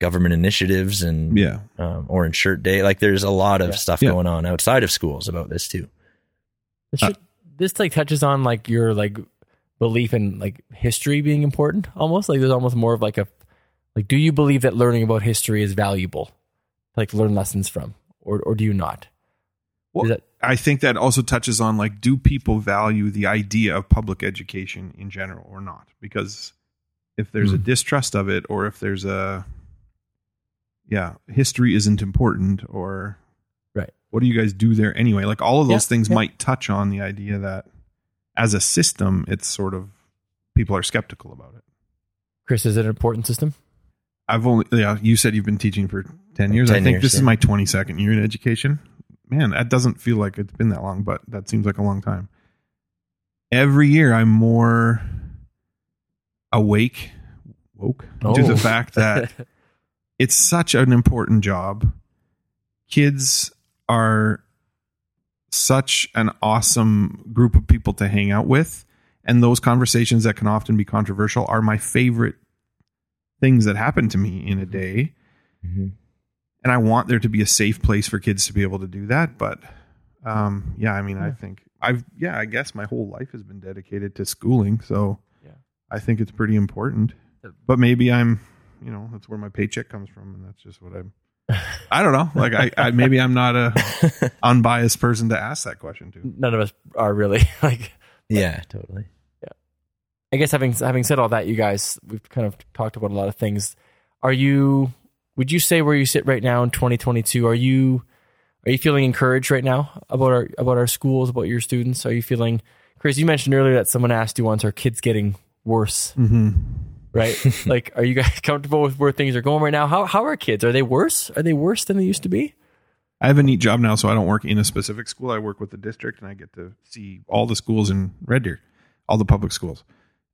government initiatives and Yeah. um, Orange Shirt Day. Like there's a lot of Yeah. stuff Yeah. going on outside of schools about this too. This, should, this like touches on like your like belief in like history being important almost like there's almost more of like a like do you believe that learning about history is valuable like learn lessons from or or do you not Well, that- I think that also touches on like, do people value the idea of public education in general or not? Because if there's a Hmm. distrust of it, or if there's a, yeah, history isn't important, or Right. what do you guys do there anyway? Like all of those Yeah, things yeah. might touch on the idea that as a system, it's sort of people are skeptical about it. chris is it an important system I've only, yeah, you said you've been teaching for 10 years. I think years, this is my 22nd year in education. Man, that doesn't feel like it's been that long, but that seems like a long time. Every year I'm more awake, woke to Oh. the fact that (laughs) it's such an important job. Kids are such an awesome group of people to hang out with. And those conversations that can often be controversial are my favorite things that happen to me in a day. Mhm. And I want there to be a safe place for kids to be able to do that. But um, yeah, I mean, I think I've, yeah, I guess my whole life has been dedicated to schooling. So Yeah. I think it's pretty important. But maybe I'm, you know, that's where my paycheck comes from. And that's just what I'm, I don't know. Like, I, I maybe I'm not a (laughs) unbiased person to ask that question to. None of us are really (laughs) like. Yeah, totally. Yeah. I guess having having said all that, you guys, we've kind of talked about a lot of things. Are you? Would you say where you sit right now in 2022? Are you? Are you feeling encouraged right now about our about our schools, about your students? Are you feeling, Chris? You mentioned earlier that someone asked you once, "Are kids getting worse?" Mm-hmm. Right? (laughs) like, are you guys (laughs) comfortable with where things are going right now? How how are kids? Are they worse? Are they worse than they used to be? I have a neat job now, so I don't work in a specific school. I work with the district, and I get to see all the schools in Red Deer, all the public schools.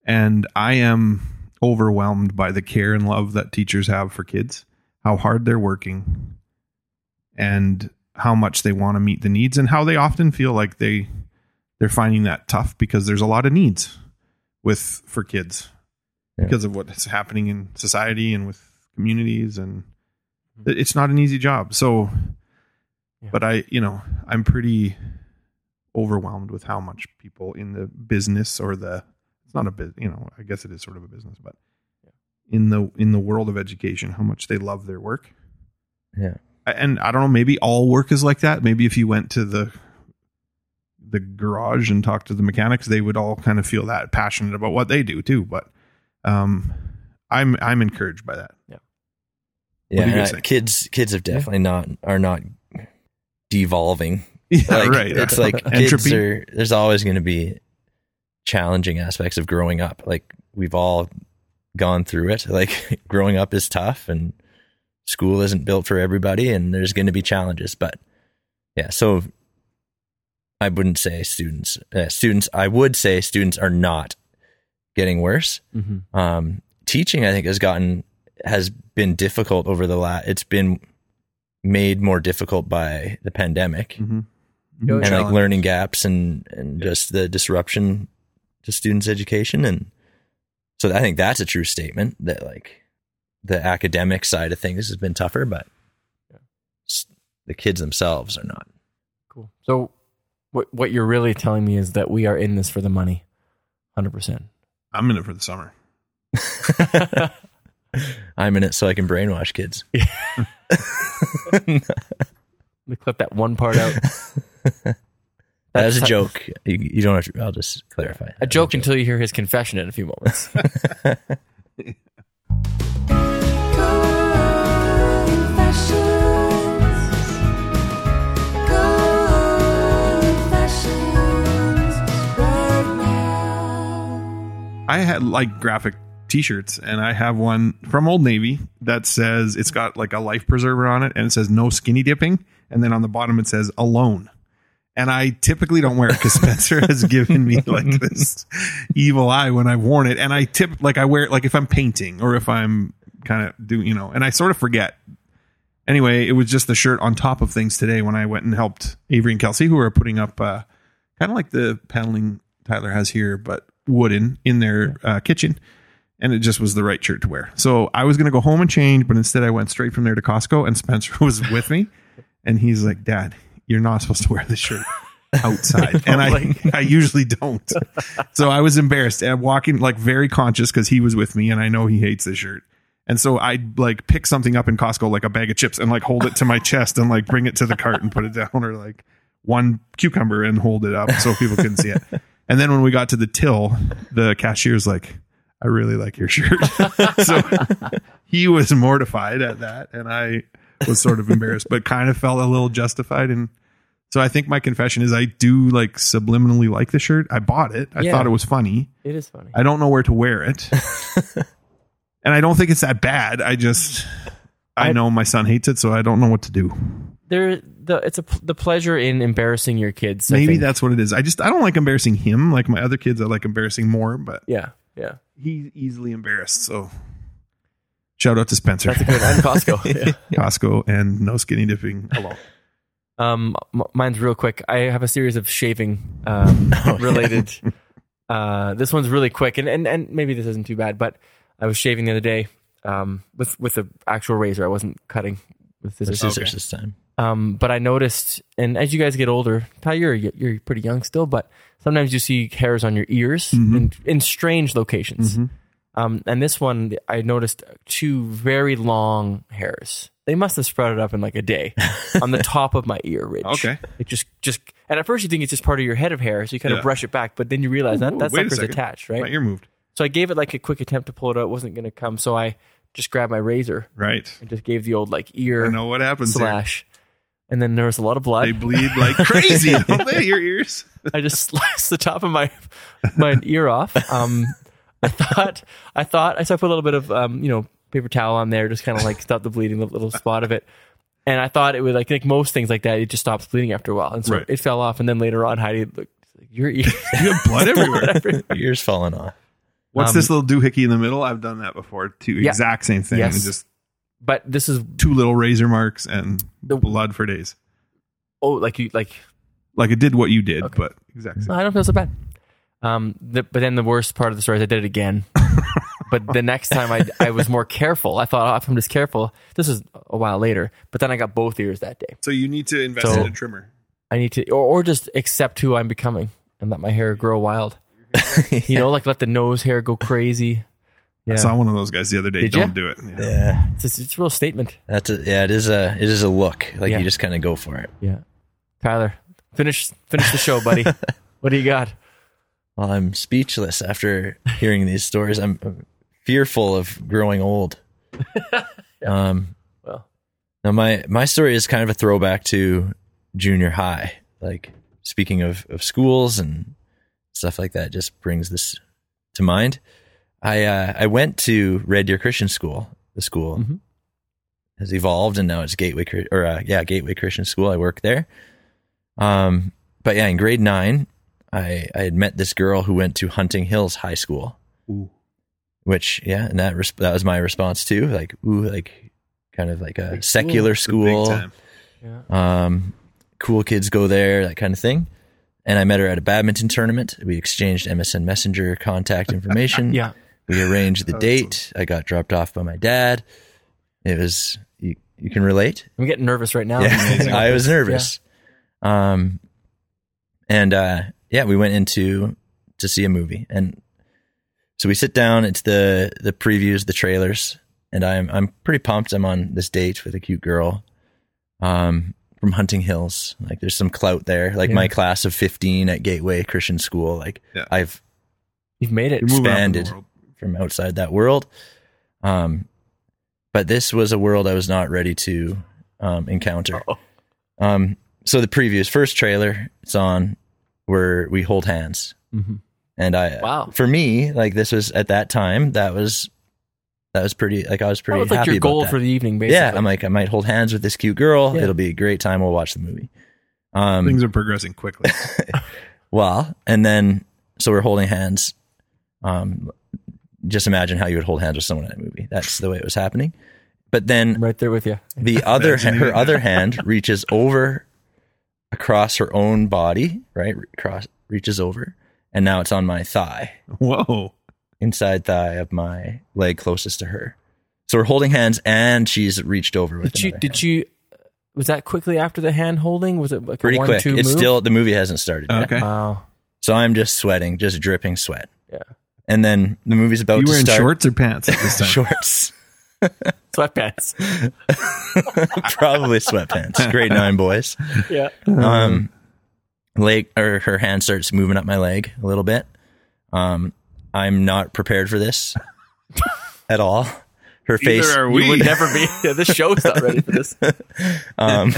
And I am overwhelmed by the care and love that teachers have for kids, how hard they're working, and how much they want to meet the needs, and how they often feel like they they're finding that tough because there's a lot of needs with for kids Yeah. because of what's happening in society and with communities and it's not an easy job so Yeah. but i you know i'm pretty overwhelmed with how much people in the business or the it's not a bit you know i guess it is sort of a business but in the in the world of education how much they love their work Yeah. and i don't know maybe all work is like that maybe if you went to the the garage and talked to the mechanics they would all kind of feel that passionate about what they do too but um i'm i'm encouraged by that Yeah, do you guys I- think? kids kids have definitely not are not devolving. (laughs) yeah Like, right It's like (laughs) kids entropy are. There's always going to be challenging aspects of growing up. Like we've all gone through it. Like (laughs) growing up is tough, and school isn't built for everybody, and there's going to be challenges. But yeah, so I wouldn't say students. Uh, students, I would say students are not getting worse. Mm-hmm. Um, teaching, I think, has gotten has been difficult over the last. It's been made more difficult by the pandemic Mhm. Yo, and like learning gaps and and just the disruption to students' education. And so I think that's a true statement that like the academic side of things has been tougher, but s- the kids themselves are not. Cool. So, what what you're really telling me is that we are in this for the money, hundred percent. I'm in it for the summer (laughs) I'm in it so I can brainwash kids. (laughs) Let me clip that one part out. (laughs) That was a joke. You, you don't have to. I'll just clarify. A joke until you hear his confession in a few moments. I had like graphic t-shirts and I have one from Old Navy that says it's got like a life preserver on it and it says no skinny dipping and then on the bottom it says alone. And I typically don't wear it because (laughs) Spencer has given me like this (laughs) evil eye when I've worn it. And I tip like I wear it like if I'm painting or if I'm kind of doing, you know, and I sort of forget. Anyway, it was just the shirt on top of things today when I went and helped Avery and Kelsey, who are putting up uh, kind of like the paneling Tyler has here, but wooden in their uh, kitchen. And it just was the right shirt to wear. So I was going to go home and change, but instead I went straight from there to Costco and Spencer (laughs) was with me. And he's like, Dad, you're not supposed to wear this shirt (laughs) outside. and I, I usually don't. So I was embarrassed and walking like very conscious because he was with me and I know he hates this shirt. And so I'd like pick something up in Costco, like a bag of chips, and like hold it to my chest and like bring it to the cart and put it down, or like one cucumber and hold it up so people couldn't see it. And then when we got to the till, the cashier's like, I really like your shirt. (laughs) so he was mortified at that. And I was sort of embarrassed, but kind of felt a little justified. And so I think my confession is I do like subliminally like the shirt. I bought it. I Yeah. thought it was funny. it is funny. I don't know where to wear it. (laughs) and I don't think it's that bad. I just I, I- know my son hates it, so I don't know what to do. There, the it's a the pleasure in embarrassing your kids. I Maybe think. that's what it is. I just I don't like embarrassing him like my other kids. I like embarrassing more, but yeah, yeah. he's easily embarrassed. So shout out to Spencer, That's a good and Costco. (laughs) Yeah. Costco, and no skinny dipping alone. Um, mine's real quick. I have a series of shaving um, (laughs) related. Uh, this one's really quick, and, and and maybe this isn't too bad, but I was shaving the other day. um, with with the actual razor. I wasn't cutting with The scissors. scissors this time. Um, but I noticed, and as you guys get older, Ty, you're you're pretty young still, but sometimes you see hairs on your ears in, in strange locations. Um, and this one, I noticed two very long hairs. They must have sprouted up in like a day (laughs) on the top of my ear ridge. Okay. it just just, and at first you think it's just part of your head of hair, so you kind Yeah. of brush it back, but then you realize that Ooh, that sucker's attached, right? My ear moved. So I gave it like a quick attempt to pull it out. It wasn't going to come, so I just grabbed my razor Right. and just gave the old like ear I know what happens slash. And then there was a lot of blood. They bleed like crazy, don't they? Your ears. I just (laughs) sliced the top of my my ear off. Um, I thought I thought I so I put a little bit of um, you know paper towel on there, just kind of like stop the bleeding, the little spot of it. And I thought it would like like most things like that, it just stops bleeding after a while, and so Right. it fell off. And then later on, Heidi looked like your ear. (laughs) You have blood everywhere. (laughs) Ears falling off. What's Um, this little doohickey in the middle? I've done that before too. Yeah. Exact same thing. Yes. Just but this is two little razor marks and The- blood for days. oh like you like Like it did what you did, Okay. but exactly. same. I don't feel so bad. Um, the, but then the worst part of the story is I did it again. (laughs) but the next time I, I was more careful. I thought, oh, if I'm just careful, this is a while later. But then I got both ears that day. So you need to invest So- in a trimmer. I need to, or, or just accept who I'm becoming and let my hair grow wild. (laughs) You know, like let the nose hair go crazy. Yeah, I saw one of those guys the other day. Did ya? don't do it. Yeah. Yeah, it's, it's, it's a real statement. that's a, yeah. It is a it is a look. Like Yeah. you just kind of go for it. Yeah, Tyler, finish finish the show, buddy. (laughs) what do you got? Well, I'm speechless after hearing these stories. I'm I'm fearful of growing old. (laughs) Um, Well, now my my story is kind of a throwback to junior high. Like speaking of of schools and stuff like that, just brings this to mind. I uh, I went to Red Deer Christian School. The school Mhm. has evolved, and now it's Gateway or uh, yeah Gateway Christian School. I work there. Um, but yeah, in grade nine, I I had met this girl who went to Hunting Hills High School Ooh. which yeah and that res- that was my response too like ooh like kind of like a secular It's a big school time. yeah. um cool kids go there that kind of thing and i met her at a badminton tournament we exchanged msn messenger contact (laughs) information Yeah. We arranged the date i got dropped off by my dad it was you, you can relate I'm getting nervous right now. yeah, (laughs) I was nervous. Um, and uh, yeah, we went into to see a movie, and so we sit down. It's the the previews, the trailers, and I'm I'm pretty pumped. I'm on this date with a cute girl, um, from Hunting Hills. Like, there's some clout there. Like Yeah. my class of 15 at Gateway Christian School. Like, Yeah. I've You've made it. You're moving up in the expanded. World. from outside that world. Um, but this was a world I was not ready to um, encounter. Um, so the previous first trailer, it's on where we hold hands, Mhm. and I, Wow. for me, like this was at that time that was that was pretty like I was That pretty was like happy your about goal that. for the evening, basically. yeah, I'm like I might hold hands with this cute girl. Yeah. It'll be a great time. We'll watch the movie. Um, Things are progressing quickly. (laughs) well, and then so we're holding hands. Um, just imagine how you would hold hands with someone in a movie. That's the way it was happening. But then right there with you. the (laughs) other her other hand reaches over across her own body, right? Cross reaches over, and now it's on my thigh, Whoa. inside thigh of my leg closest to her. So we're holding hands, and she's reached over with Did you? Did hand. you? Was that quickly after the hand holding? Was it like Pretty a one, quick. two It's move? still the movie hasn't started. Yet. Okay. Wow. So I'm just sweating, just dripping sweat. Yeah. And then the movie's about you to were in start. shorts or pants at this (laughs) time? Shorts. (laughs) Sweatpants. (laughs) Probably sweatpants. Grade nine boys. yeah. Um, leg or her hand starts moving up my leg a little bit. Um, I'm not prepared for this at all. Her face. Neither are You we. would never be. Yeah, this show's not ready for this. Um,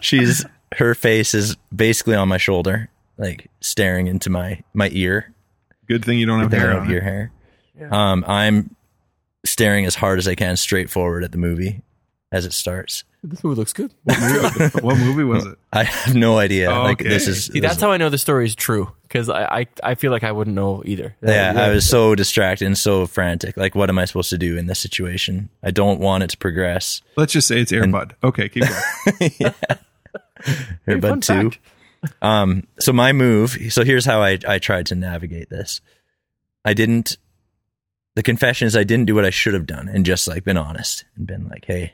she's her face is basically on my shoulder, like staring into my my ear, Good thing you don't have hair hair of on. your hair. Um, I'm staring as hard as I can straight forward at the movie as it starts. This movie looks good. what movie was it? (laughs) I have no idea. Like Okay. this is See, this that's is- how I know the story is true because I, I I feel like I wouldn't know either. yeah, I was so distracted and so frantic. Like, what am I supposed to do in this situation? I don't want it to progress. Let's just say it's Air Bud. Okay, keep going. (laughs) Here, fun bud, two. fact. Um, so my move. So here's how I I tried to navigate this. I didn't. the confession is I didn't do what I should have done and just like been honest and been like, hey,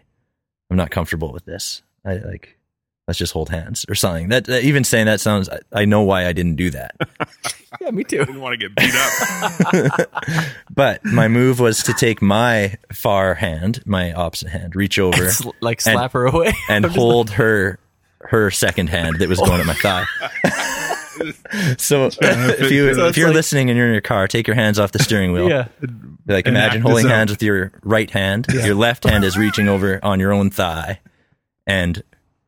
I'm not comfortable with this. I like let's just hold hands or something. That, that even saying that sounds. I, I know why I didn't do that. (laughs) Yeah, me too. Didn't want to get beat up. (laughs) (laughs) but my move was to take my far hand, my opposite hand, reach over Sl- like slap her away. and hold her her second hand that was going at my thigh. (laughs) so if you so if you're like- listening and you're in your car, take your hands off the steering wheel. yeah. Like imagine holding hands with your right hand. Your left hand is reaching over on your own thigh, and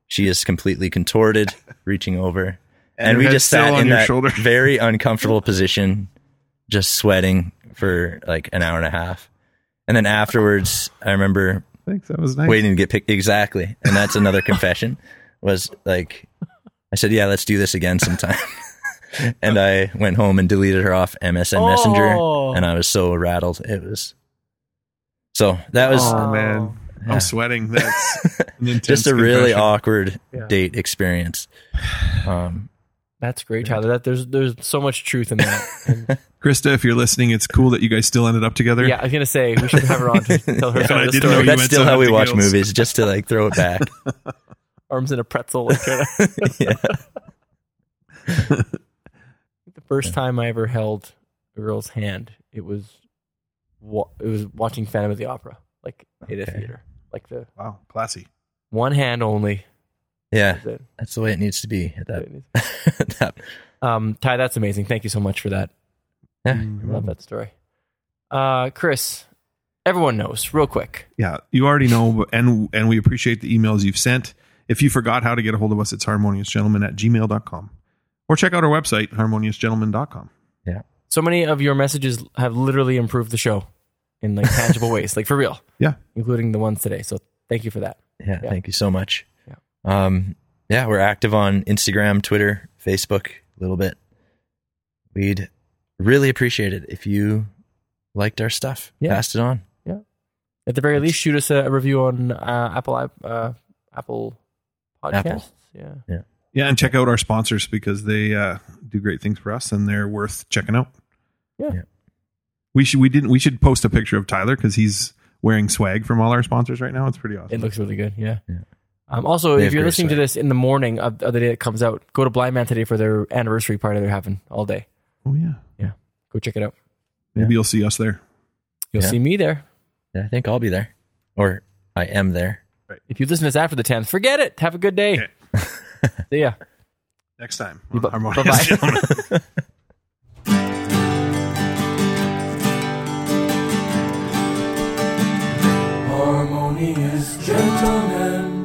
she is completely contorted, reaching over. And And, we just sat in that shoulder. very uncomfortable position, just sweating for like an hour and a half. And then afterwards, I remember Thanks. That was nice. waiting to get picked exactly. And that's another confession was like, I said, yeah, let's do this again sometime. (laughs) and I went home and deleted her off MSN Oh. Messenger. And I was so rattled. It was so that was Oh man, Yeah. I'm sweating. (laughs) That's an intense just a really confession. awkward Yeah. date experience. Um, That's great, Tyler. That there's there's so much truth in that. And, (laughs) Krista, if you're listening, it's cool that you guys still ended up together. yeah, I was gonna say we should have her on to tell her Yeah, some I of the didn't story. you that's still how we watch gills. movies, just to like throw it back. Arms in a pretzel. Like, kinda- yeah. (laughs) (laughs) the first time I ever held a girl's hand, it was wa- it was watching Phantom of the Opera, like in a Okay. theater, like the Wow, classy. one hand only. Yeah. That's it. That's the way it needs to be at that, (laughs) that Um, Ty, that's amazing. Thank you so much for that. yeah. I love that story. Uh, Chris, everyone knows, real quick. Yeah, you already know, and and we appreciate the emails you've sent. If you forgot how to get a hold of us, it's harmoniousgentleman at gmail.com. Or check out our website, harmoniousgentleman.com. Yeah. So many of your messages have literally improved the show in like tangible (laughs) ways, like for real, Yeah. including the ones today. So thank you for that. Yeah, Yeah. thank you so much. Yeah. Um, yeah, we're active on Instagram, Twitter, Facebook a little bit. We'd really appreciate it if you liked our stuff. Yeah. Passed it on. Yeah. At the very least, shoot us a, a review on uh, Apple uh, Apple Podcasts. Apple. Yeah. Yeah, Yeah, and check out our sponsors because they uh, do great things for us and they're worth checking out. Yeah. Yeah. We should we didn't we should post a picture of Tyler because he's wearing swag from all our sponsors right now. It's pretty awesome. It looks really good. Yeah. Yeah. Um, also, They if you're great listening to this in the morning of, of the day it comes out, go to Blindman today for their anniversary party they're having all day. oh yeah, Yeah. Go check it out. maybe you'll see us there. You'll Yeah. see me there. Yeah, I think I'll be there. Or I am there. If you listen to this after the 10th, forget it. Have a good day. Okay. (laughs) See ya. Next time, You bu- bye-bye. (laughs) Harmonious gentlemen.